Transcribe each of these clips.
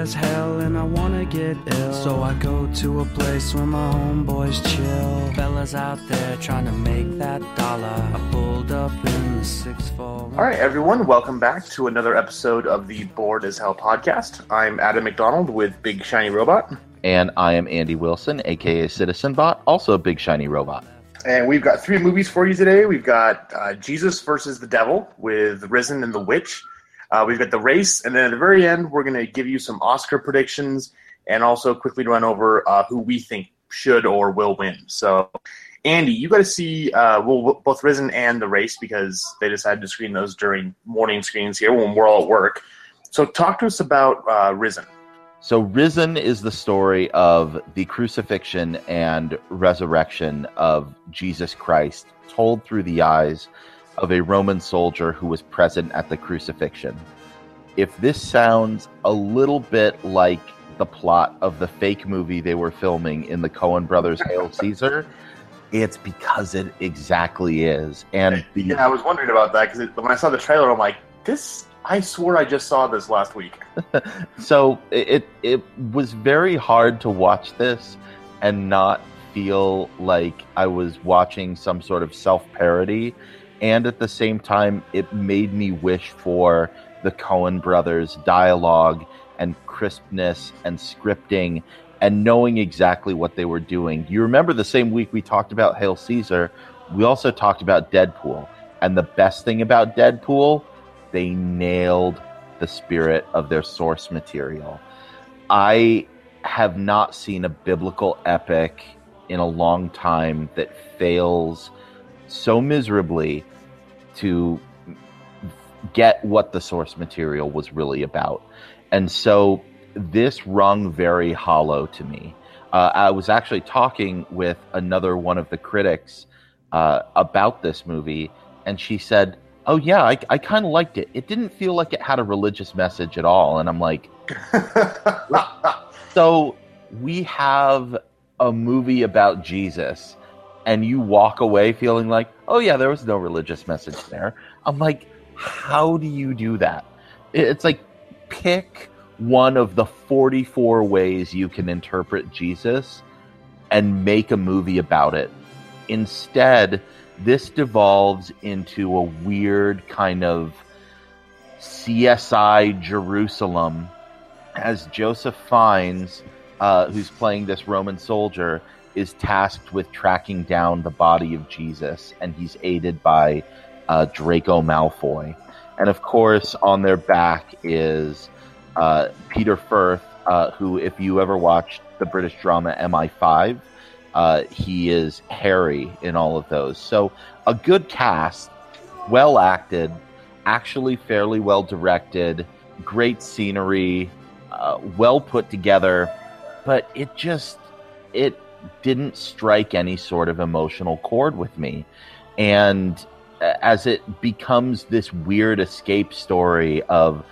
as hell and I wanna get ill. So I go to a place where my homeboys chill. Fellas out there trying to make that dollar. I pulled up in the 6 4. All right, everyone, welcome back to another episode of the Bored as Hell podcast. I'm Adam McDonald with Big Shiny Robot. And I am Andy Wilson, aka Citizen Bot, also big shiny robot. And we've got three movies for you today. We've got uh, Jesus versus the Devil with Risen and the Witch. Uh, we've got The Race, and then at the very end, we're going to give you some Oscar predictions and also quickly run over uh, who we think should or will win. So, Andy, you got to see uh, well, both Risen and The Race because they decided to screen those during morning screens here when we're all at work. So, talk to us about uh, Risen. So, Risen is the story of the crucifixion and resurrection of Jesus Christ, told through the eyes of a Roman soldier who was present at the crucifixion. If this sounds a little bit like the plot of the fake movie they were filming in the Coen brothers' Hail Caesar, it's because it exactly is. And the, yeah, I was wondering about that because when I saw the trailer, I'm like, this I swore I just saw this last week. so it it was very hard to watch this and not feel like I was watching some sort of self parody, and at the same time, it made me wish for the Coen brothers' dialogue and crispness and scripting and knowing exactly what they were doing. You remember the same week we talked about Hail Caesar, we also talked about Deadpool. And the best thing about Deadpool they nailed the spirit of their source material. I have not seen a biblical epic in a long time that fails so miserably to get what the source material was really about. And so this rung very hollow to me. Uh, I was actually talking with another one of the critics uh, about this movie, and she said, oh yeah, I, I kind of liked it. It didn't feel like it had a religious message at all, and I'm like, so we have a movie about Jesus, and you walk away feeling like, oh yeah, there was no religious message there. I'm like, how do you do that? It's like pick one of the 44 ways you can interpret Jesus and make a movie about it. Instead, this devolves into a weird kind of CSI Jerusalem as Joseph Fiennes, uh, who's playing this Roman soldier, is tasked with tracking down the body of Jesus, and he's aided by uh, Draco Malfoy. And of course, on their back is uh, Peter Firth, uh, who, if you ever watched the British drama MI5, uh, he is Harry in all of those. So a good cast, well acted, actually fairly well directed, great scenery, uh, well put together, but it just it didn't strike any sort of emotional chord with me. And as it becomes this weird escape story of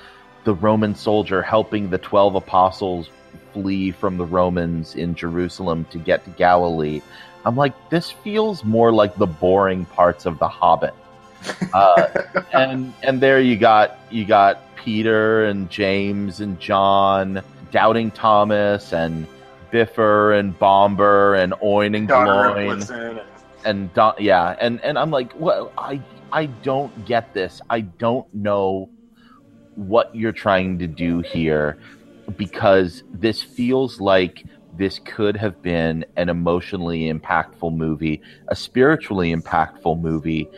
the Roman soldier helping the 12 apostles flee from the Romans in Jerusalem to get to Galilee. I'm like, this feels more like the boring parts of The Hobbit. Uh, and and there you got you got Peter and James and John, doubting Thomas and Bifur and Bombur and Oin and Gloin and, and Don, yeah, and and I'm like, well, I I don't get this. I don't know what you're trying to do here because this feels like this could have been an emotionally impactful movie, a spiritually impactful movie.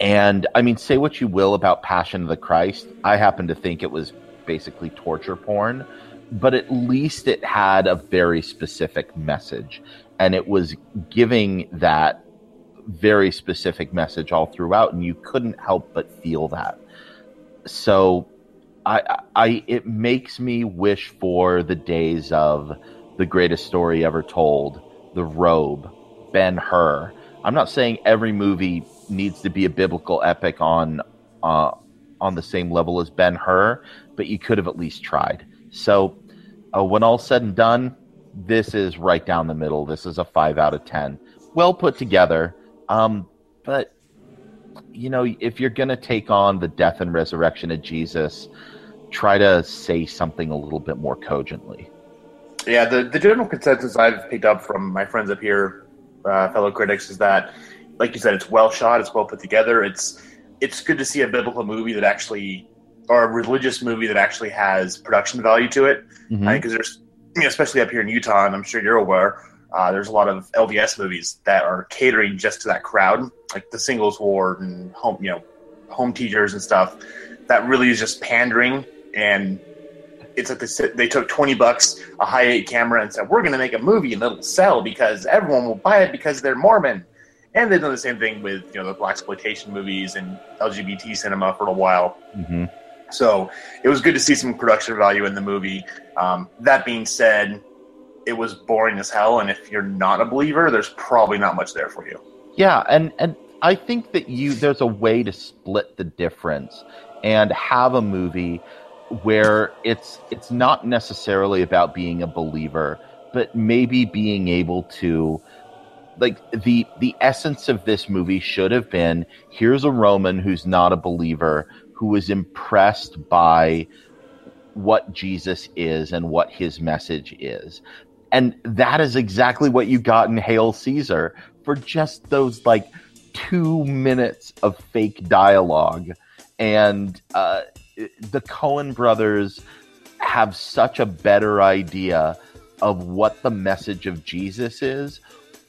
And I mean, say what you will about Passion of the Christ. I happen to think it was basically torture porn, but at least it had a very specific message. And it was giving that very specific message all throughout, and you couldn't help but feel that. So I, I, it makes me wish for the days of the greatest story ever told, The Robe, Ben Hur. I'm not saying every movie needs to be a biblical epic on, uh, on the same level as Ben Hur, but you could have at least tried. So, uh, when all's said and done, this is right down the middle. This is a five out of ten. Well put together, um, but you know, if you're going to take on the death and resurrection of Jesus, try to say something a little bit more cogently. Yeah, the, the general consensus I've picked up from my friends up here, uh, fellow critics, is that, like you said, it's well shot, it's well put together. It's it's good to see a biblical movie that actually, or a religious movie that actually has production value to it. Because Mhm. there's, you know, especially up here in Utah, and I'm sure you're aware, uh, there's a lot of LDS movies that are catering just to that crowd, like the Singles Ward and home, you know, home teachers and stuff. That really is just pandering and it's like they, they took 20 bucks a high eight camera and said we're going to make a movie and it'll sell because everyone will buy it because they're mormon and they've done the same thing with you know the black exploitation movies and lgbt cinema for a while Mhm. So it was good to see some production value in the movie. Um, that being said it was boring as hell and if you're not a believer there's probably not much there for you. Yeah, and and I think that you there's a way to split the difference and have a movie where it's it's not necessarily about being a believer, but maybe being able to like the the essence of this movie should have been here's a Roman who's not a believer who is impressed by what Jesus is and what his message is. And that is exactly what you got in Hail Caesar for just those like two minutes of fake dialogue. And uh, the Coen brothers have such a better idea of what the message of Jesus is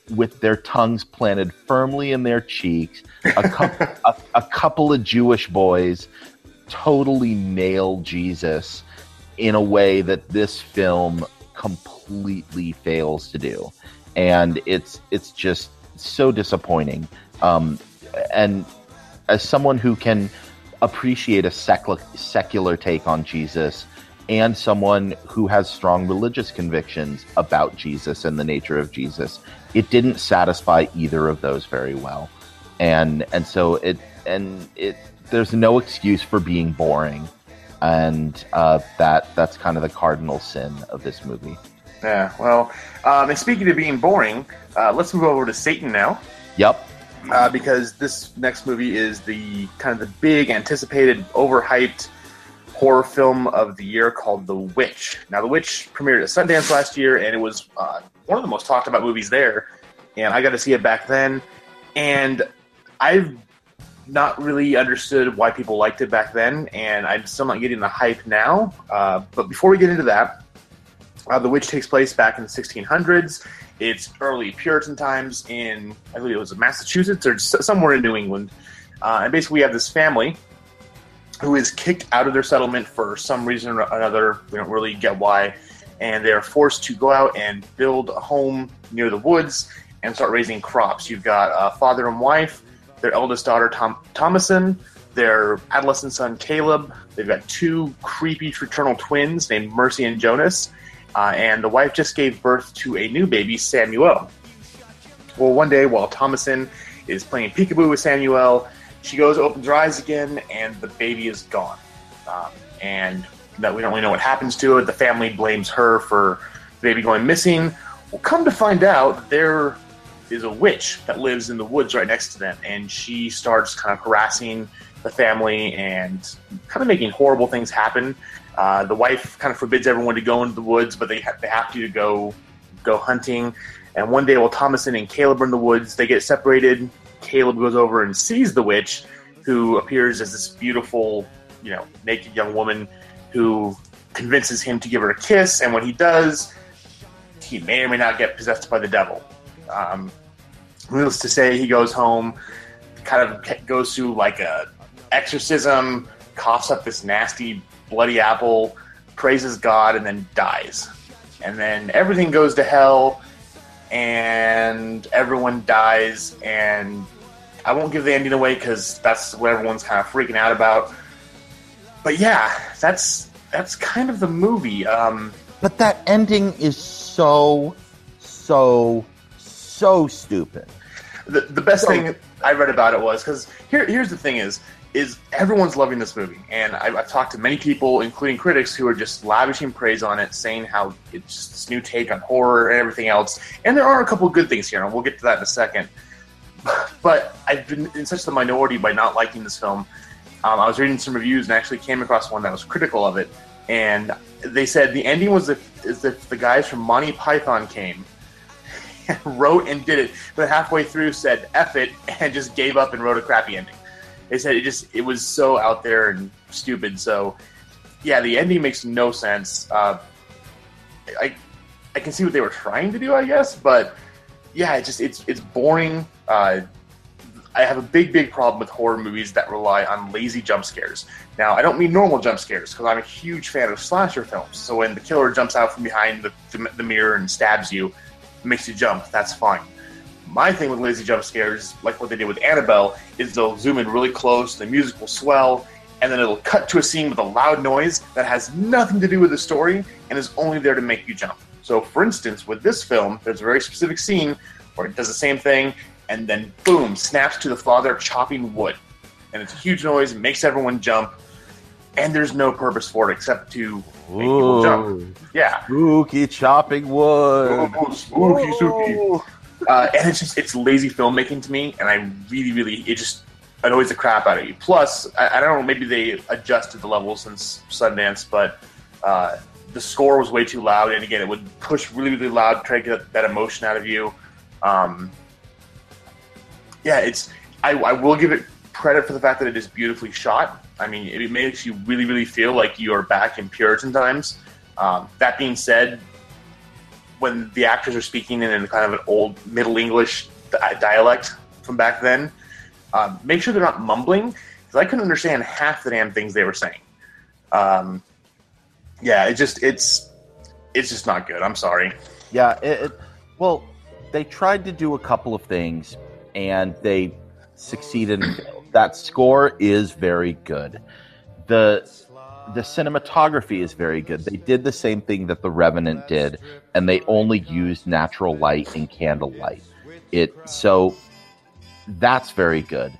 with their tongues planted firmly in their cheeks. A, cou- a, a couple of Jewish boys totally nail Jesus in a way that this film completely fails to do. And it's it's just so disappointing. Um, and as someone who can appreciate a secular, secular take on Jesus and someone who has strong religious convictions about Jesus and the nature of Jesus, it didn't satisfy either of those very well. And and so it and it there's no excuse for being boring. And uh, that that's kind of the cardinal sin of this movie. yeah well um, and speaking of being boring uh, let's move over to satan now Yep. uh, because this next movie is the kind of the big anticipated overhyped horror film of the year called The Witch. Now, The Witch premiered at Sundance last year, and it was uh, one of the most talked about movies there. And I got to see it back then, and I've not really understood why people liked it back then, and I'm still not getting the hype now. Uh, but before we get into that, uh, The Witch takes place back in the 1600s. It's early Puritan times in, I believe it was Massachusetts or somewhere in New England. Uh, and basically, we have this family who is kicked out of their settlement for some reason or another. We don't really get why. And they're forced to go out and build a home near the woods and start raising crops. You've got a father and wife, their eldest daughter, Tom- Thomasin, their adolescent son, Caleb. They've got two creepy fraternal twins named Mercy and Jonas. Uh, and the wife just gave birth to a new baby, Samuel. Well, one day while Thomasin is playing peekaboo with Samuel, she goes, opens her eyes again, and the baby is gone. Um, and that we don't really know what happens to it. The family blames her for the baby going missing. Well, come to find out, there is a witch that lives in the woods right next to them, and she starts kind of harassing the family and kind of making horrible things happen. Uh, the wife kind of forbids everyone to go into the woods, but they have, they have to go go hunting. And one day, while Thomasin and Caleb are in the woods, they get separated. Caleb goes over and sees the witch, who appears as this beautiful, you know, naked young woman who convinces him to give her a kiss. And when he does, he may or may not get possessed by the devil. Um, needless to say, he goes home, kind of goes through like a exorcism, coughs up this nasty bloody apple, praises God, and then dies. And then everything goes to hell, and everyone dies. And I won't give the ending away because that's what everyone's kind of freaking out about. But yeah, that's that's kind of the movie. Um, But that ending is so, so, so stupid. the, the best So- thing I read about it was because here, here's the thing is is everyone's loving this movie, and I've, I've talked to many people, including critics, who are just lavishing praise on it, saying how it's this new take on horror and everything else. And there are a couple of good things here, and we'll get to that in a second. But I've been in such the minority by not liking this film. Um, I was reading some reviews and actually came across one that was critical of it, and they said the ending was if, as if the guys from Monty Python came, wrote and did it, but halfway through said "eff it" and just gave up and wrote a crappy ending. They said it just it was so out there and stupid. So yeah, the ending makes no sense. Uh, I I can see what they were trying to do, I guess, but yeah, it just it's it's boring. Uh, I have a big, big problem with horror movies that rely on lazy jump scares. Now, I don't mean normal jump scares because I'm a huge fan of slasher films. So when the killer jumps out from behind the, the, the mirror and stabs you, makes you jump, that's fine. My thing with lazy jump scares, like what they did with Annabelle, is they'll zoom in really close, the music will swell, and then it'll cut to a scene with a loud noise that has nothing to do with the story and is only there to make you jump. So, for instance, with this film, there's a very specific scene where it does the same thing, and then boom, snaps to the father chopping wood. And it's a huge noise, it makes everyone jump, and there's no purpose for it except to make people jump. Yeah. Spooky chopping wood. Oh, spooky, spooky. Uh, and it's just it's lazy filmmaking to me, and I really, really it just annoys the crap out of you. Plus, I, I don't know, maybe they adjusted the level since Sundance, but uh, the score was way too loud, and again, it would push really, really loud, try to get that emotion out of you. Um, yeah, it's I, I will give it credit for the fact that it is beautifully shot. I mean, it makes you really, really feel like you are back in Puritan times. Um, that being said, when the actors are speaking in kind of an old Middle English dialect from back then, um, make sure they're not mumbling because I couldn't understand half the damn things they were saying. Um, yeah, it just it's it's just not good. I'm sorry. Yeah, it, it, well, they tried to do a couple of things and they succeeded. that score is very good. the The cinematography is very good. They did the same thing that The Revenant did, and they only used natural light and candlelight. It so that's very good,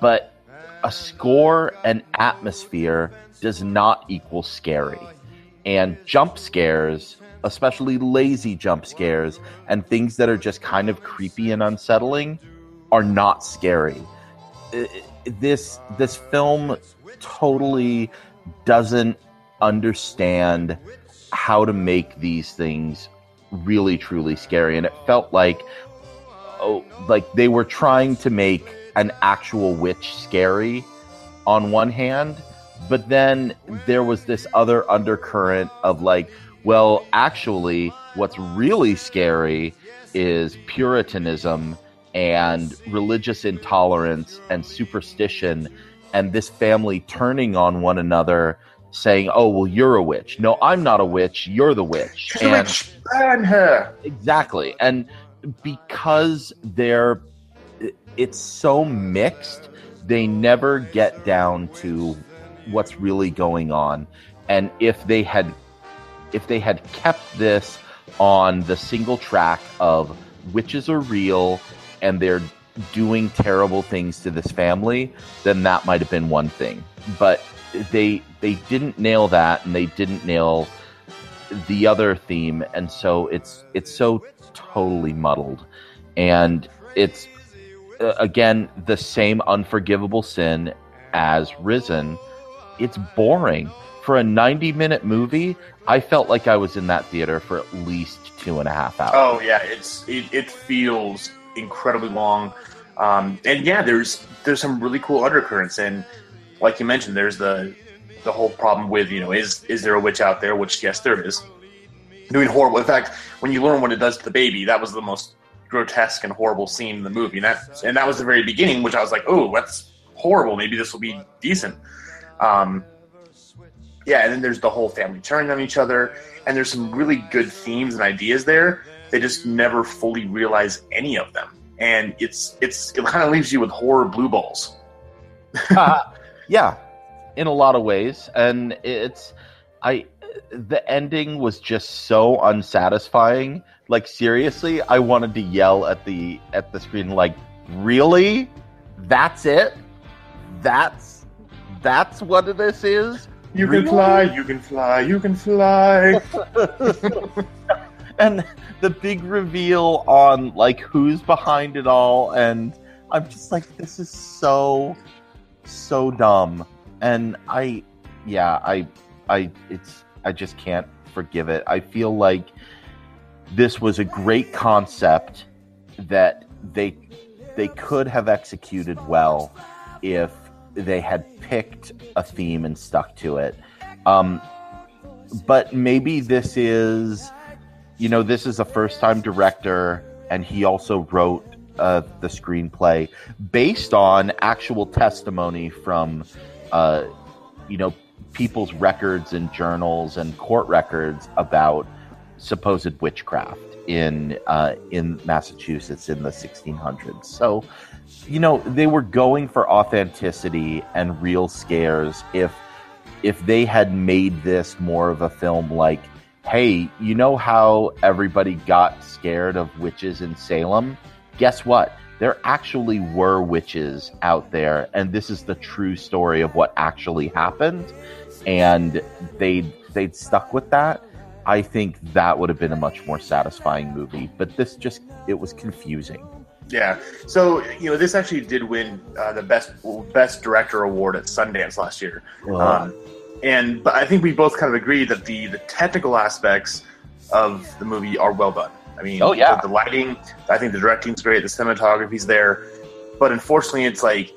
but a score and atmosphere does not equal scary. And jump scares, especially lazy jump scares and things that are just kind of creepy and unsettling, are not scary. Uh, this this film totally doesn't understand how to make these things really truly scary and it felt like oh like they were trying to make an actual witch scary on one hand but then there was this other undercurrent of like well actually what's really scary is puritanism and religious intolerance and superstition and this family turning on one another saying oh well you're a witch no i'm not a witch you're the witch She's a witch. Burn her. Exactly. And because they're it's so mixed, they never get down to what's really going on. And if they had if they had kept this on the single track of witches are real and they're doing terrible things to this family, then that might have been one thing. But they they didn't nail that and they didn't nail the other theme and so it's it's so totally muddled. And it's uh, again the same unforgivable sin as risen. It's boring. For a 90 minute movie i felt like i was in that theater for at least two and a half hours. Oh yeah, it's it, it feels incredibly long, um, and yeah, there's there's some really cool undercurrents, and like you mentioned, there's the the whole problem with you know is is there a witch out there? Which yes, there is. Doing horrible. In fact, when you learn what it does to the baby, that was the most grotesque and horrible scene in the movie, and that and that was the very beginning, which I was like, oh, that's horrible. Maybe this will be decent. Um, yeah, and then there's the whole family turning on each other, and there's some really good themes and ideas there. They just never fully realize any of them, and it's it's it kind of leaves you with horror blue balls. Uh, yeah, in a lot of ways, and it's I the ending was just so unsatisfying. Like seriously, I wanted to yell at the at the screen like, "Really? That's it? That's that's what this is?" You Really? can fly, you can fly, you can fly. and the big reveal on like who's behind it all and i'm just like this is so so dumb, and I, yeah, I, I, it's, I just can't forgive it. I feel like this was a great concept that they they could have executed well if they had picked a theme and stuck to it. Um, but maybe this is, you know, this is a first time director, and he also wrote uh, the screenplay based on actual testimony from, uh, you know, people's records and journals and court records about supposed witchcraft in uh, in Massachusetts in the 1600s. So, you know, they were going for authenticity and real scares. If if they had made this more of a film like, hey, you know how everybody got scared of witches in Salem? Guess what? There actually were witches out there, and this is the true story of what actually happened. And they they'd stuck with that I think that would have been a much more satisfying movie. But this just it was confusing. Yeah. So you know, this actually did win uh, the best best director award at Sundance last year. Um, and but I think we both kind of agree that the the technical aspects of the movie are well done. I mean, oh yeah, the, the lighting. I think the directing's great. The cinematography's there. But unfortunately, it's like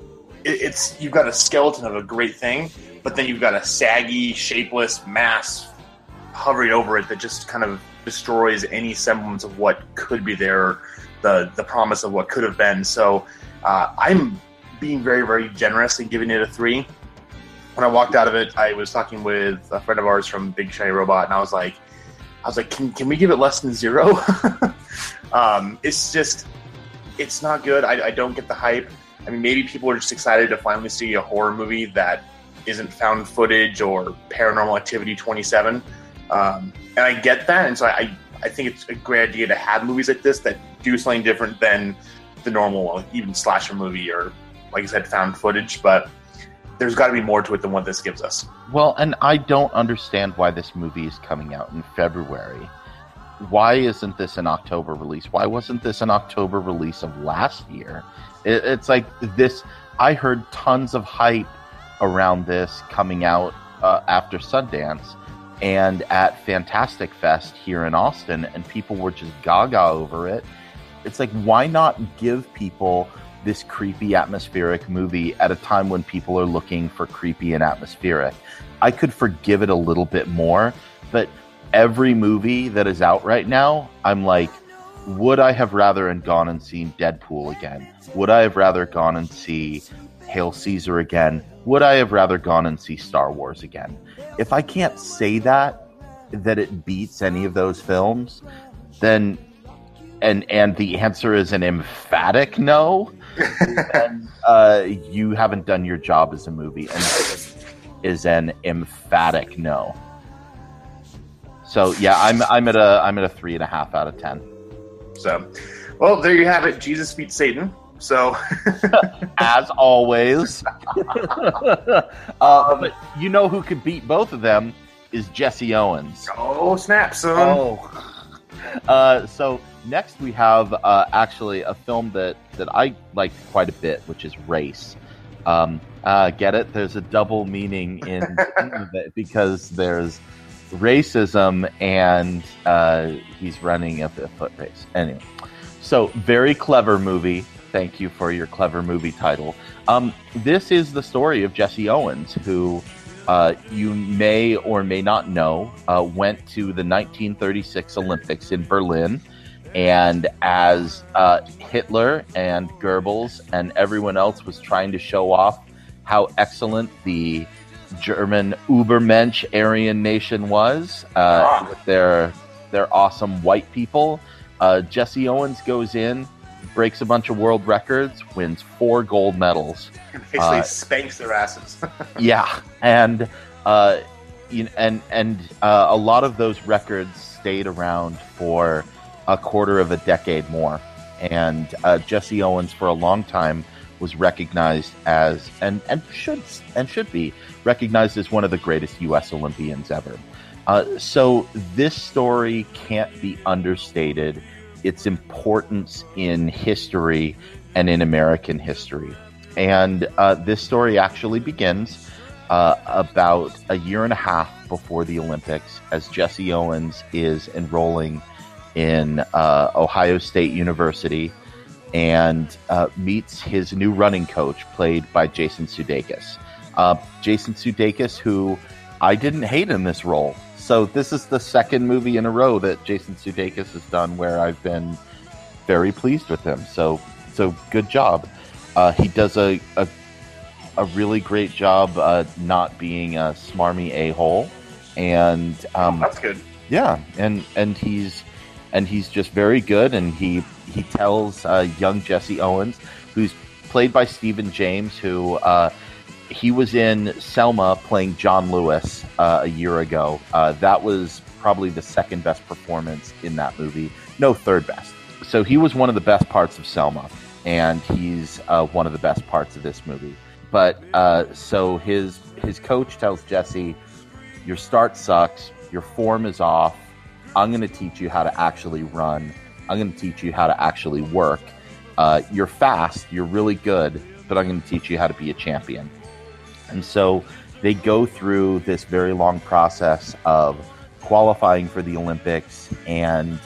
it, it's you've got a skeleton of a great thing, but then you've got a saggy, shapeless mass hovering over it that just kind of destroys any semblance of what could be there, the the promise of what could have been. So uh, I'm being very very generous and giving it a three. When I walked out of it, I was talking with a friend of ours from Big Shiny Robot, and I was like, I was like, can, can we give it less than zero? um, it's just, it's not good. I, I don't get the hype. I mean, maybe people are just excited to finally see a horror movie that isn't found footage or paranormal activity 27 um, and I get that, and so I, I think it's a great idea to have movies like this that do something different than the normal, like even slasher movie or, like I said, found footage. But there's got to be more to it than what this gives us. Well, and I don't understand why this movie is coming out in February. Why isn't this an October release? Why wasn't this an October release of last year? It, it's like this. I heard tons of hype around this coming out uh, after Sundance and at Fantastic Fest here in Austin, and people were just gaga over it. It's like, why not give people this creepy atmospheric movie at a time when people are looking for creepy and atmospheric? I could forgive it a little bit more, but every movie that is out right now, I'm like, would I have rather and gone and seen Deadpool again? Would I have rather gone and see Hail Caesar again? Would I have rather gone and see Star Wars again? if I can't say that that it beats any of those films, then and and the answer is an emphatic no, then uh, you haven't done your job as a movie, and is an emphatic no. So yeah, I'm I'm at a I'm at a three and a half out of ten. So, well, there you have it. Jesus beats Satan. So, as always, uh, but you know who could beat both of them is Jesse Owens. Oh snap, son! Oh, uh, so next we have uh, actually a film that that I like quite a bit, which is Race. Um, uh, get it? There's a double meaning in it because there's racism and uh, he's running a, a foot race. Anyway, so very clever movie thank you for your clever movie title. Um, this is the story of Jesse Owens, who uh, you may or may not know uh, went to the 1936 Olympics in Berlin. And as uh, Hitler and Goebbels and everyone else was trying to show off how excellent the German Ubermensch Aryan nation was uh, with their their awesome white people, uh, Jesse Owens goes in breaks a bunch of world records, wins four gold medals. Basically uh, spanks their asses. yeah, and uh, you know, and and uh, a lot of those records stayed around for a quarter of a decade more. And uh, Jesse Owens, for a long time, was recognized as and and should and should be recognized as one of the greatest U.S. Olympians ever. Uh, so this story can't be understated its importance in history and in American history. and uh, this story actually begins uh, about a year and a half before the Olympics, as Jesse Owens is enrolling in uh, Ohio State University and uh, meets his new running coach, played by Jason Sudeikis. Uh, Jason Sudeikis, who I didn't hate in this role. So this is the second movie in a row that Jason Sudeikis has done where I've been very pleased with him. So so good job. Uh, he does a, a a really great job uh, not being a smarmy a hole, and um, That's good. yeah, and and he's and he's just very good, and he he tells uh, young Jesse Owens, who's played by Stephan James, who uh, he was in Selma playing John Lewis uh, a year ago. Uh, that was probably the second best performance in that movie, no third best. So he was one of the best parts of Selma, and he's uh, one of the best parts of this movie. But uh, so his his coach tells Jesse, "Your start sucks. Your form is off. I'm going to teach you how to actually run. I'm going to teach you how to actually work. Uh, you're fast. You're really good, but I'm going to teach you how to be a champion." And so they go through this very long process of qualifying for the Olympics, and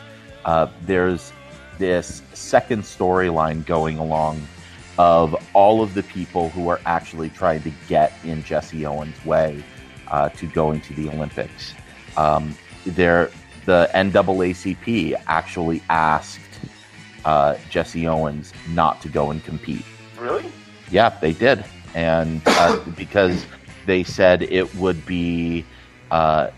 uh, there's this second storyline going along of all of the people who are actually trying to get in Jesse Owens' way uh, to going to the Olympics. Um, there, the NAACP actually asked uh, Jesse Owens not to go and compete. Really? Yeah, they did, and uh, because they said it would be uh,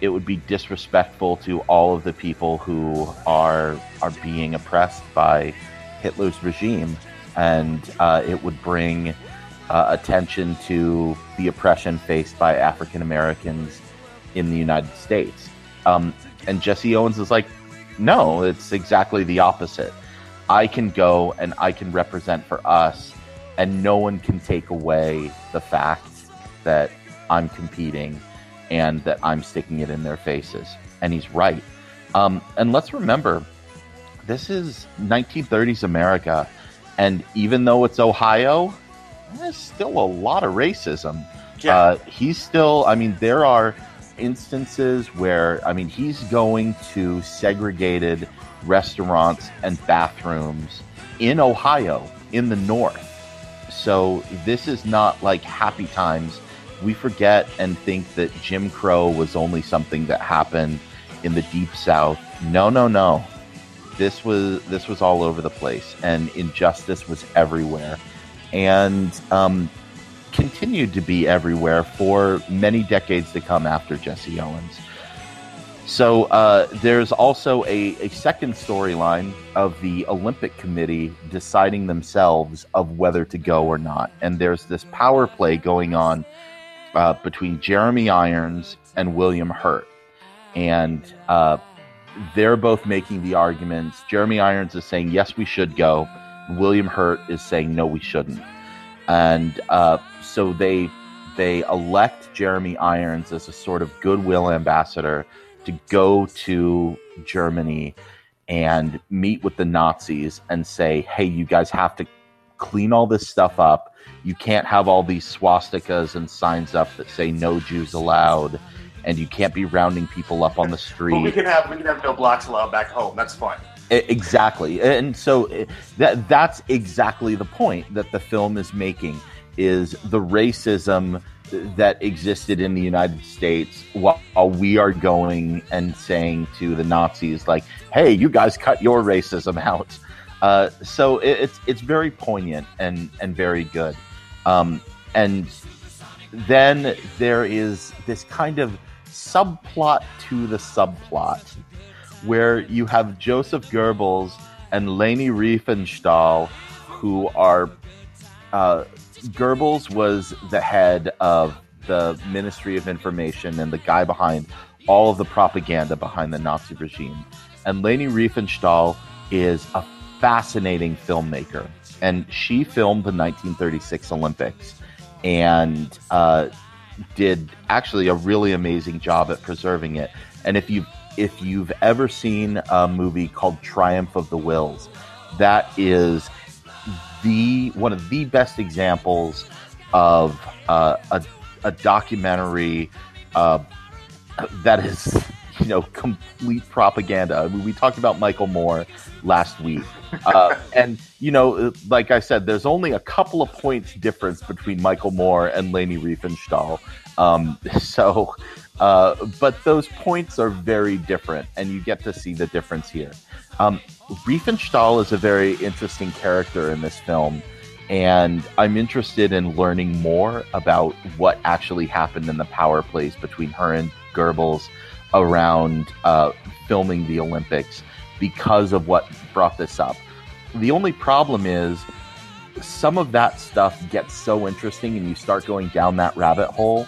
it would be disrespectful to all of the people who are are being oppressed by Hitler's regime, and uh, it would bring uh, attention to the oppression faced by African Americans in the United States. Um, and Jesse Owens is like, no, it's exactly the opposite. I can go and I can represent for us, and no one can take away the fact that I'm competing and that I'm sticking it in their faces. And he's right. Um, and let's remember, this is 1930s America, and even though it's Ohio, there's still a lot of racism. Yeah. Uh, he's still, I mean, there are instances where, I mean, he's going to segregated restaurants and bathrooms in Ohio, in the North. So this is not like happy times. We forget and think that Jim Crow was only something that happened in the deep South. No, no, no. This was this was all over the place, and injustice was everywhere, and um, continued to be everywhere for many decades to come after Jesse Owens. So uh, there's also a, a second storyline of the Olympic Committee deciding themselves of whether to go or not. And there's this power play going on uh, between Jeremy Irons and William Hurt. And uh, they're both making the arguments. Jeremy Irons is saying, yes, we should go. William Hurt is saying, no, we shouldn't. And uh, so they they elect Jeremy Irons as a sort of goodwill ambassador to go to Germany and meet with the Nazis and say, hey, you guys have to clean all this stuff up. You can't have all these swastikas and signs up that say no Jews allowed, and you can't be rounding people up on the street. But we can have we can have no blacks allowed back home. That's fine. Exactly, and so that that's exactly the point that the film is making is the racism that existed in the United States while we are going and saying to the Nazis like, "Hey, you guys cut your racism out." Uh, so it, it's it's very poignant and and very good, um, and then there is this kind of subplot to the subplot where you have Joseph Goebbels and Leni Riefenstahl, who are uh, Goebbels was the head of the Ministry of Information and the guy behind all of the propaganda behind the Nazi regime. And Leni Riefenstahl is a fascinating filmmaker, and she filmed the 1936 Olympics and uh, did actually a really amazing job at preserving it. And if you if you've ever seen a movie called Triumph of the Wills, that is the one of the best examples of uh, a, a documentary uh, that is you know complete propaganda. I mean, we talked about Michael Moore last week, uh, and you know, like I said, there's only a couple of points difference between Michael Moore and Leni Riefenstahl. Um, so, uh, but those points are very different, and you get to see the difference here. Um, Riefenstahl is a very interesting character in this film, and I'm interested in learning more about what actually happened in the power plays between her and Goebbels around uh, filming the Olympics because of what brought this up. The only problem is some of that stuff gets so interesting and you start going down that rabbit hole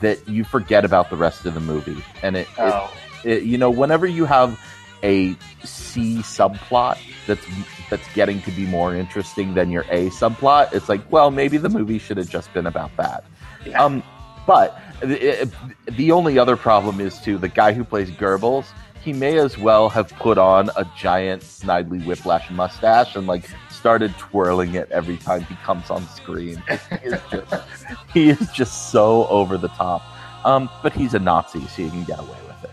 that you forget about the rest of the movie. And it, oh. it, it you know, whenever you have a C subplot that's that's getting to be more interesting than your A subplot, it's like, well, maybe the movie should have just been about that. Yeah. Um, but the, the only other problem is too the guy who plays Goebbels. He may as well have put on a giant Snidely Whiplash mustache and like started twirling it every time he comes on screen. He is just, he is just so over the top. Um, but he's a Nazi, so you can get away with it.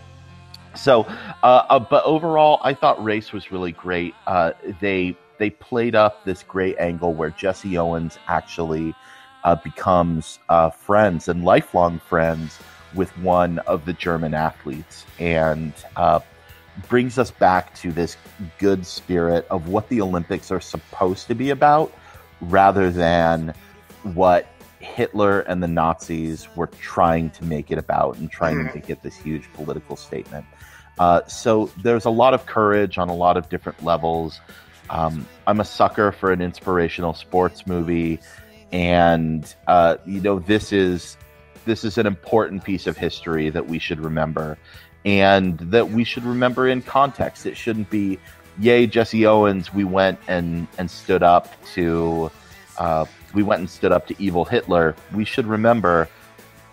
So, uh, uh, but overall, I thought Race was really great. Uh, they they played up this great angle where Jesse Owens actually uh, becomes friends and lifelong friends with one of the German athletes and uh, brings us back to this good spirit of what the Olympics are supposed to be about rather than what Hitler and the Nazis were trying to make it about and trying mm. to make it this huge political statement. Uh, so there's a lot of courage on a lot of different levels. Um, I'm a sucker for an inspirational sports movie and uh, you know this is this is an important piece of history that we should remember and that we should remember in context it shouldn't be yay jesse owens we went and and stood up to uh, we went and stood up to evil hitler we should remember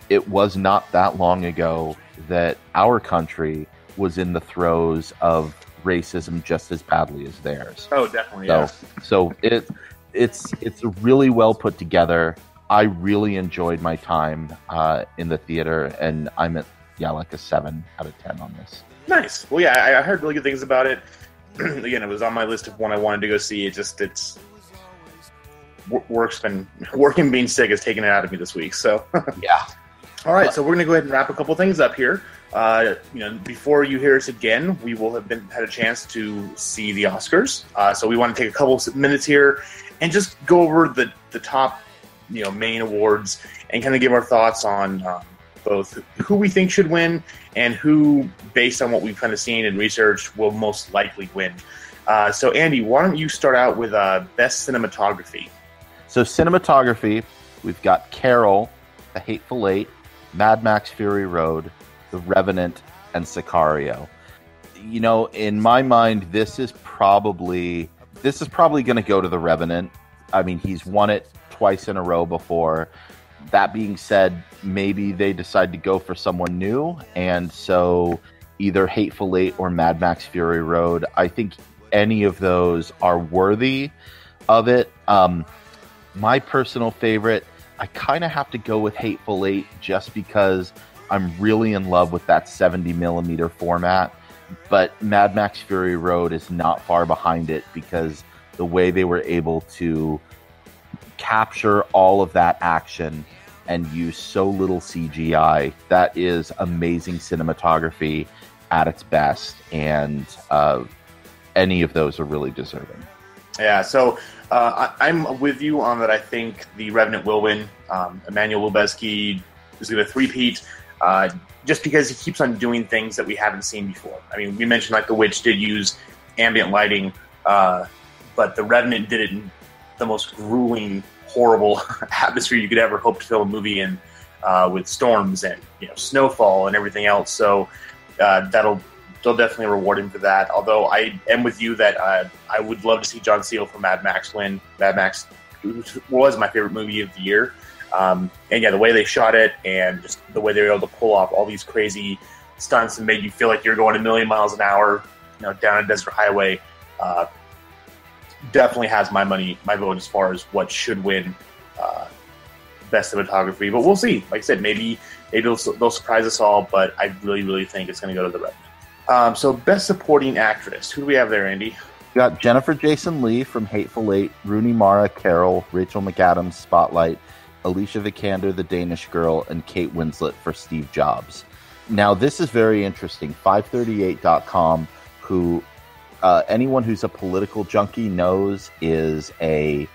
it was not that long ago that our country was in the throes of racism just as badly as theirs oh definitely so yeah. so it it's it's really well put together. I really enjoyed my time uh, in the theater, and I'm at yeah like a seven out of ten on this. Nice. Well, yeah, I, I heard really good things about it. Again, it was on my list of one I wanted to go see. It just it's work's been working being sick has taken it out of me this week. So yeah. All right, so we're gonna go ahead and wrap a couple things up here. Uh, you know, before you hear us again, we will have been had a chance to see the Oscars. Uh, so we want to take a couple minutes here and just go over the the top you know main awards and kind of give our thoughts on um, both who we think should win and who, based on what we've kind of seen and researched, will most likely win. Uh, so, Andy, why don't you start out with uh, best cinematography? So, cinematography, we've got Carol, The Hateful Eight, Mad Max Fury Road, The Revenant, and Sicario. You know, in my mind, this is probably this is probably going to go to the Revenant. I mean, he's won it twice in a row before. That being said, maybe they decide to go for someone new, and so either Hateful Eight or Mad Max Fury Road. I think any of those are worthy of it. Um, my personal favorite, I kind of have to go with Hateful Eight just because I'm really in love with that 70 millimeter format but Mad Max Fury Road is not far behind it because the way they were able to capture all of that action and use so little CGI, that is amazing cinematography at its best, and uh, any of those are really deserving. Yeah, so uh, I, am with you on that. I think the Revenant will win. Um, Emmanuel Lubezki is going to three-peat. Uh, just because he keeps on doing things that we haven't seen before. I mean, we mentioned like The Witch did use ambient lighting, uh, but The Revenant did it in the most grueling, horrible atmosphere you could ever hope to film a movie in, uh, with storms and you know snowfall and everything else. So uh, that'll they'll definitely reward him for that. Although I am with you that uh, I would love to see John Seale for Mad Max win. Mad Max was my favorite movie of the year. Um, and yeah, the way they shot it and just the way they were able to pull off all these crazy stunts and made you feel like you're going a million miles an hour, you know, down a desert highway. Uh, definitely has my money, my vote as far as what should win uh, best cinematography. But we'll see. Like I said, maybe maybe they'll, they'll surprise us all. But I really, really think it's going to go to the Revenant. Um, so, best supporting actress. Who do we have there, Andy? We got Jennifer Jason Leigh from Hateful Eight, Rooney Mara Carol, Rachel McAdams Spotlight, Alicia Vikander The Danish Girl, and Kate Winslet for Steve Jobs. Now, this is very interesting. 538.com, who uh, anyone who's a political junkie knows is a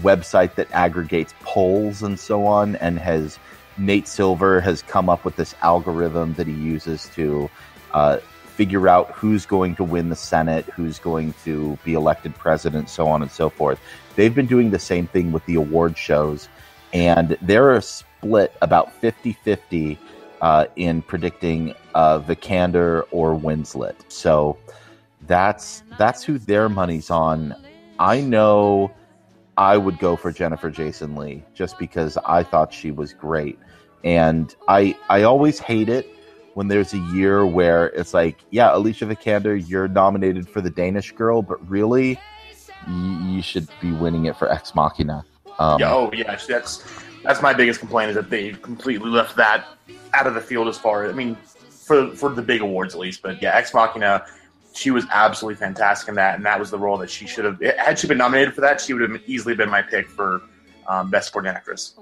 website that aggregates polls and so on, and has Nate Silver has come up with this algorithm that he uses to uh, figure out who's going to win the Senate, who's going to be elected president, so on and so forth. They've been doing the same thing with the award shows, and they're a split about 50 50 uh, in predicting uh, Vikander or Winslet. So that's that's who their money's on. I know I would go for Jennifer Jason Leigh just because I thought she was great. And I I always hate it when there's a year where it's like, yeah, Alicia Vikander, you're nominated for the Danish Girl, but really, you, you should be winning it for Ex Machina. Um, yeah, oh yeah, that's that's my biggest complaint is that they completely left that out of the field as far. As, I mean, for for the big awards at least, but yeah, Ex Machina she was absolutely fantastic in that, and that was the role that she should have. Had she been nominated for that, she would have easily been my pick for um, best supporting actress.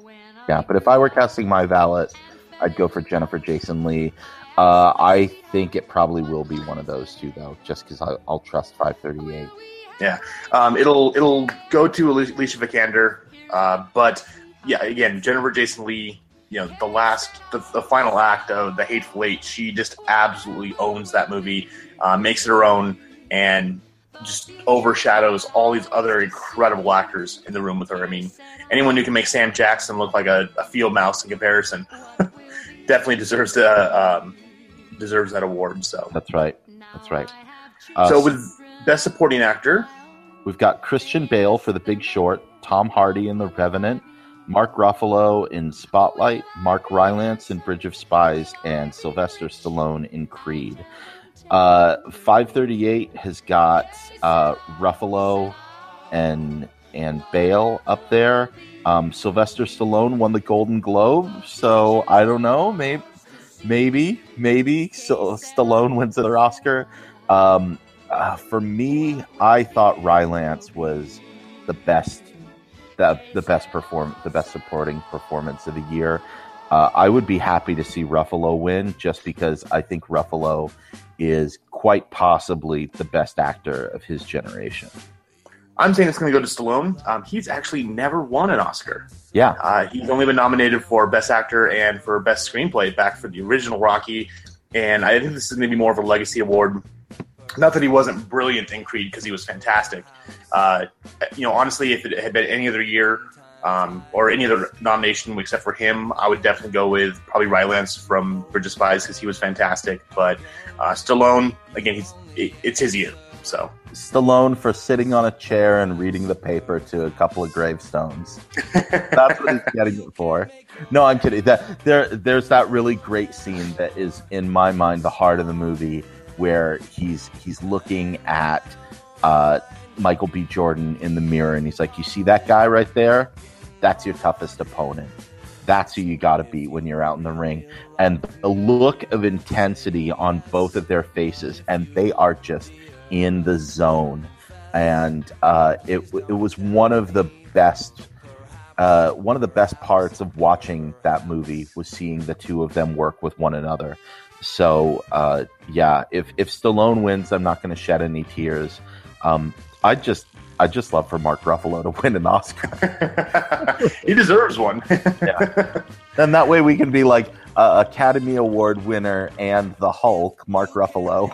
Yeah, but if I were casting my ballot, I'd go for Jennifer Jason Leigh. Uh, I think it probably will be one of those two, though, just because I'll trust 538. Yeah, um, it'll it'll go to Alicia Vikander, uh, but yeah, again, Jennifer Jason Leigh. You know, the last, the, the final act of the Hateful Eight, she just absolutely owns that movie uh, makes it her own, and just overshadows all these other incredible actors in the room with her. I mean, anyone who can make Sam Jackson look like a, a field mouse in comparison definitely deserves to uh, um, deserves that award. So that's right. That's right. Uh, so with best supporting actor, we've got Christian Bale for The Big Short, Tom Hardy in The Revenant, Mark Ruffalo in Spotlight, Mark Rylance in Bridge of Spies, and Sylvester Stallone in Creed. Uh, 538 has got uh, Ruffalo and and Bale up there. Um, Sylvester Stallone won the Golden Globe, so I don't know. Maybe, maybe, maybe so Stallone wins another Oscar. Um, uh, for me, I thought Rylance was the best, the, the best perform, the best supporting performance of the year. Uh, I would be happy to see Ruffalo win, just because I think Ruffalo is quite possibly the best actor of his generation. I'm saying it's going to go to Stallone. Um, he's actually never won an Oscar. Yeah. Uh, he's only been nominated for Best Actor and for Best Screenplay back for the original Rocky. And I think this is maybe more of a legacy award. Not that he wasn't brilliant in Creed because he was fantastic. Uh, you know, honestly, if it had been any other year, um, or any other nomination except for him, I would definitely go with probably Rylance from Bridge of Spies because he was fantastic. But uh, Stallone, again, he's it, it's his year. So Stallone for sitting on a chair and reading the paper to a couple of gravestones. That's what he's getting it for. No, I'm kidding. That there, there's that really great scene that is in my mind the heart of the movie where he's he's looking at uh, Michael B. Jordan in the mirror and he's like, "You see that guy right there? That's your toughest opponent." that's who you got to beat when you're out in the ring. And the look of intensity on both of their faces, and they are just in the zone. And uh, it it was one of the best. Uh, one of the best parts of watching that movie was seeing the two of them work with one another. So uh, yeah, if if Stallone wins, I'm not going to shed any tears. Um, I just I just love for Mark Ruffalo to win an Oscar. he deserves one. yeah. And that way we can be like uh, Academy Award winner and the Hulk, Mark Ruffalo.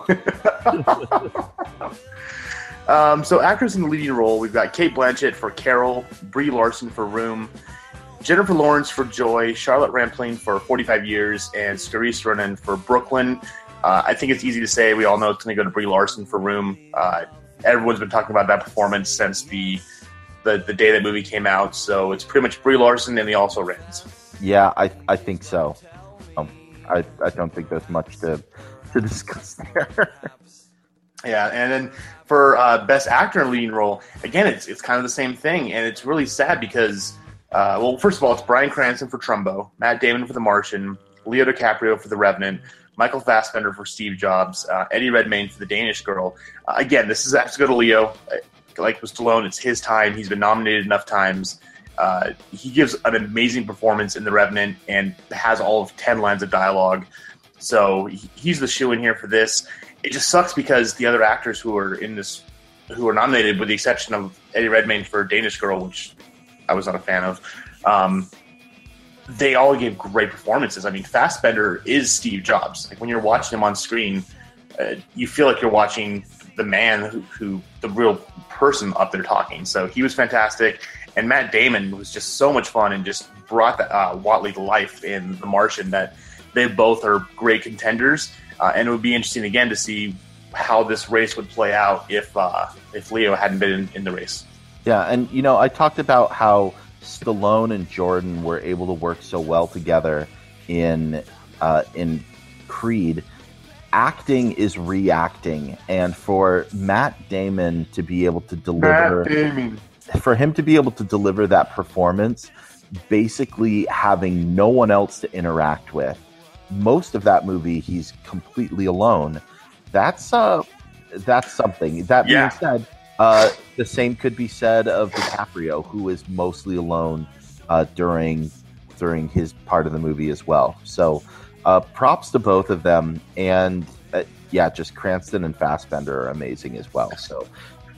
um, so actors in the leading role, we've got Cate Blanchett for Carol, Brie Larson for Room, Jennifer Lawrence for Joy, Charlotte Rampling for 45 Years, and Saoirse Ronan for Brooklyn. Uh, I think it's easy to say we all know it's going to go to Brie Larson for Room. Uh, everyone's been talking about that performance since the the, the day that movie came out. So it's pretty much Brie Larson and the also Rans. Yeah, I I think so. I I don't think there's much to to discuss there. Yeah, and then for uh, best actor in leading role, again, it's it's kind of the same thing, and it's really sad because, uh, well, first of all, it's Bryan Cranston for Trumbo, Matt Damon for The Martian, Leo DiCaprio for The Revenant, Michael Fassbender for Steve Jobs, uh, Eddie Redmayne for The Danish Girl. Uh, again, this is actually go to Leo. Uh, Like with Stallone, it's his time. He's been nominated enough times. Uh, he gives an amazing performance in The Revenant and has all of ten lines of dialogue. So he's the shoo in here for this. It just sucks because the other actors who are in this, who are nominated, with the exception of Eddie Redmayne for Danish Girl, which I was not a fan of, um, they all gave great performances. I mean, Fassbender is Steve Jobs. Like when you're watching him on screen, uh, you feel like you're watching the man who, who, the real person up there talking. So he was fantastic, and Matt Damon was just so much fun and just brought the, uh, Watney to life in The Martian. That they both are great contenders, uh, and it would be interesting again to see how this race would play out if uh, if Leo hadn't been in, in the race. Yeah, and you know, I talked about how Stallone and Jordan were able to work so well together in uh, in Creed. Acting is reacting, and for Matt Damon to be able to deliver, for him to be able to deliver that performance, basically having no one else to interact with. Most of that movie, he's completely alone. That's uh, that's something. That being Yeah. said, uh, the same could be said of DiCaprio, who is mostly alone uh, during during his part of the movie as well. So, uh, props to both of them, and uh, yeah, just Cranston and Fassbender are amazing as well. So,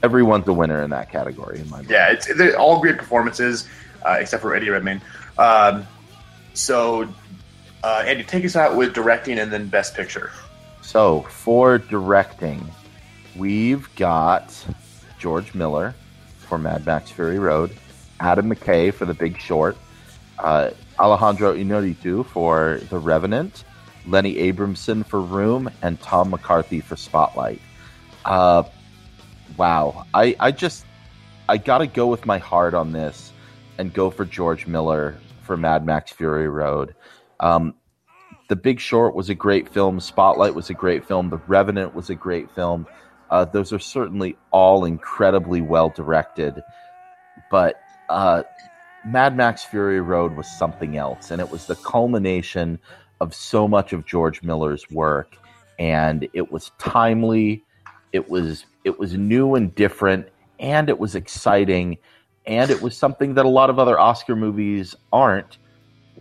everyone's a winner in that category in my mind. Yeah, it's they're all great performances, uh, except for Eddie Redmayne. Um, so, uh, Andy, take us out with directing and then Best Picture. So for directing, we've got George Miller for Mad Max Fury Road, Adam McKay for The Big Short, uh, Alejandro Inarritu for The Revenant, Lenny Abrahamson for Room, and Tom McCarthy for Spotlight. Uh, wow, I, I just I gotta go with my heart on this and go for George Miller for Mad Max Fury Road. Um, the Big Short was a great film. Spotlight was a great film. The Revenant was a great film. Uh, those are certainly all incredibly well directed. But uh, Mad Max Fury Road was something else, and it was the culmination of so much of George Miller's work. And it was timely. It was it was new and different, and it was exciting, and it was something that a lot of other Oscar movies aren't,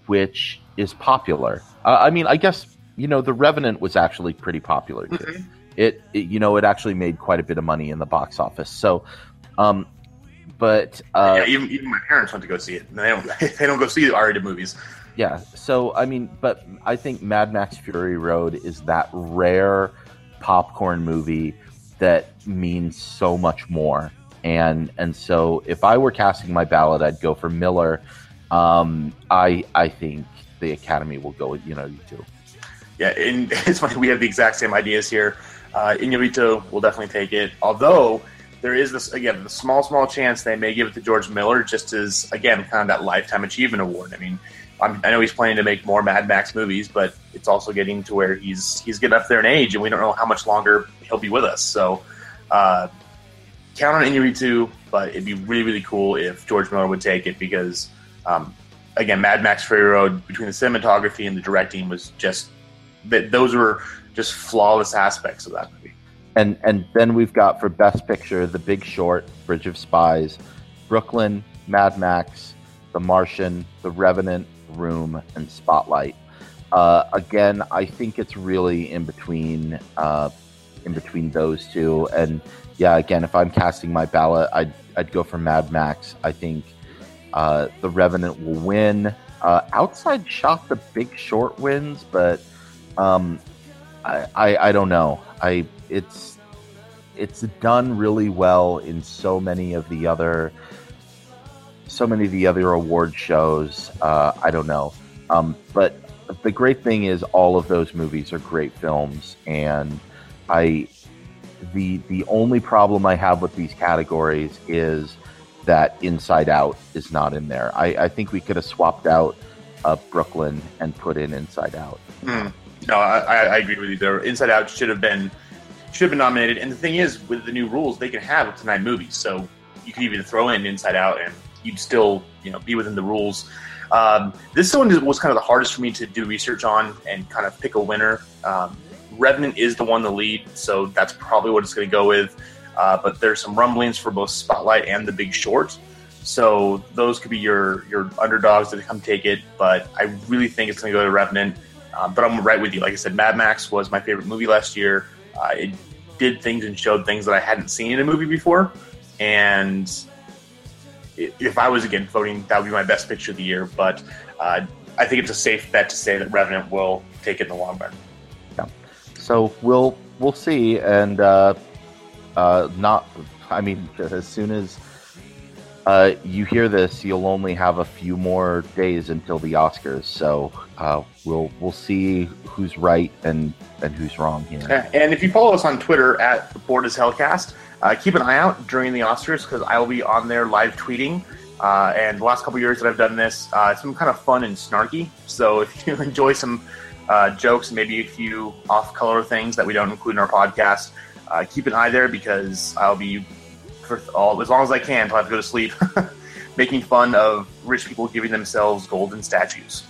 which is popular. Uh, I mean, I guess you know, The Revenant was actually pretty popular too. It, it, you know, it actually made quite a bit of money in the box office. So, um, but uh, yeah, even, even my parents went to go see it. They don't they don't go see R-rated movies. yeah. So, I mean, but I think Mad Max Fury Road is that rare popcorn movie that means so much more. And and so, if I were casting my ballot, I'd go for Miller. Um, I I think the Academy will go with you know. Yeah, and it's funny we have the exact same ideas here. Uh, Inarritu will definitely take it, although there is this again the small small chance they may give it to George Miller, just as again kind of that lifetime achievement award. I mean, I'm, I know he's planning to make more Mad Max movies, but it's also getting to where he's he's getting up there in age, and we don't know how much longer he'll be with us. So. Uh, count on Inarritu, but it'd be really, really cool if George Miller would take it because, um, again, Mad Max Fury Road, between the cinematography and the directing, was just that those were just flawless aspects of that movie. and and then we've got for best picture the big short bridge of spies brooklyn mad max the martian the revenant room and spotlight. Uh, again i think it's really in between uh, in between those two. And yeah again if i'm casting my ballot i'd, I'd go for mad max. I think uh, the revenant will win. Uh, outside shot the big short wins but um, I, I I don't know. I it's it's done really well in so many of the other so many of the other award shows. Uh, I don't know, um, but the great thing is all of those movies are great films, and I the the only problem I have with these categories is that Inside Out is not in there. I, I think we could have swapped out uh, Brooklyn and put in Inside Out. No, I, I I agree with you there. Inside Out should have been should have been nominated. And the thing is, with the new rules, they can have up to nine movies, so you could even throw in Inside Out, and you'd still you know be within the rules. Um, this one was kind of the hardest for me to do research on and kind of pick a winner. Um, Revenant is the one to lead, so that's probably what it's going to go with. Uh, but there's some rumblings for both Spotlight and The Big Short, so those could be your your underdogs to come take it. But I really think it's going to go to Revenant. Um, but I'm right with you. Like I said, Mad Max was my favorite movie last year. Uh, it did things and showed things that I hadn't seen in a movie before, and if I was again voting, that would be my best picture of the year. But uh, I think it's a safe bet to say that Revenant will take it in the long run. Yeah. So we'll we'll see, and uh, uh, not. I mean, as soon as uh, you hear this, you'll only have a few more days until the Oscars. So uh, we'll we'll see who's right and and who's wrong here. And if you follow us on Twitter at Board is Hellcast, uh, keep an eye out during the Oscars because I will be on there live tweeting. Uh, and the last couple years that I've done this, uh, it's been kind of fun and snarky. So if you enjoy some uh, jokes maybe a few off-color things that we don't include in our podcast, keep an eye there because I'll be for all as long as I can until I have to go to sleep, making fun of rich people giving themselves golden statues.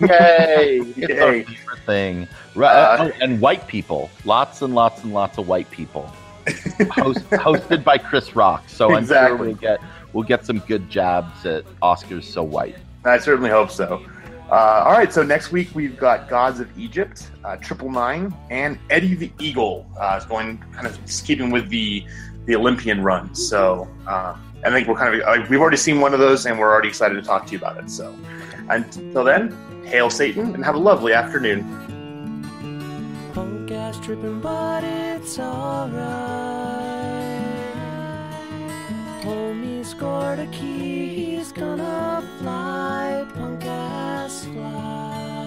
Yay! It's Yay. our favorite thing. Uh, oh, and white people, lots and lots and lots of white people. Host, hosted by Chris Rock. So. I'm sure we'll get we'll get some good jabs at Oscars so white. I certainly hope so. Uh, all right, so next week we've got Gods of Egypt, uh, Triple Nine, and Eddie the Eagle. Uh, going kind of keeping with the the Olympian run. So uh, I think we're kind of we've already seen one of those, and we're already excited to talk to you about it. So until then, hail Satan, and have a lovely afternoon. Punk ass tripping, but it's alright. Homie scored a key, he's gonna fly, punk ass fly.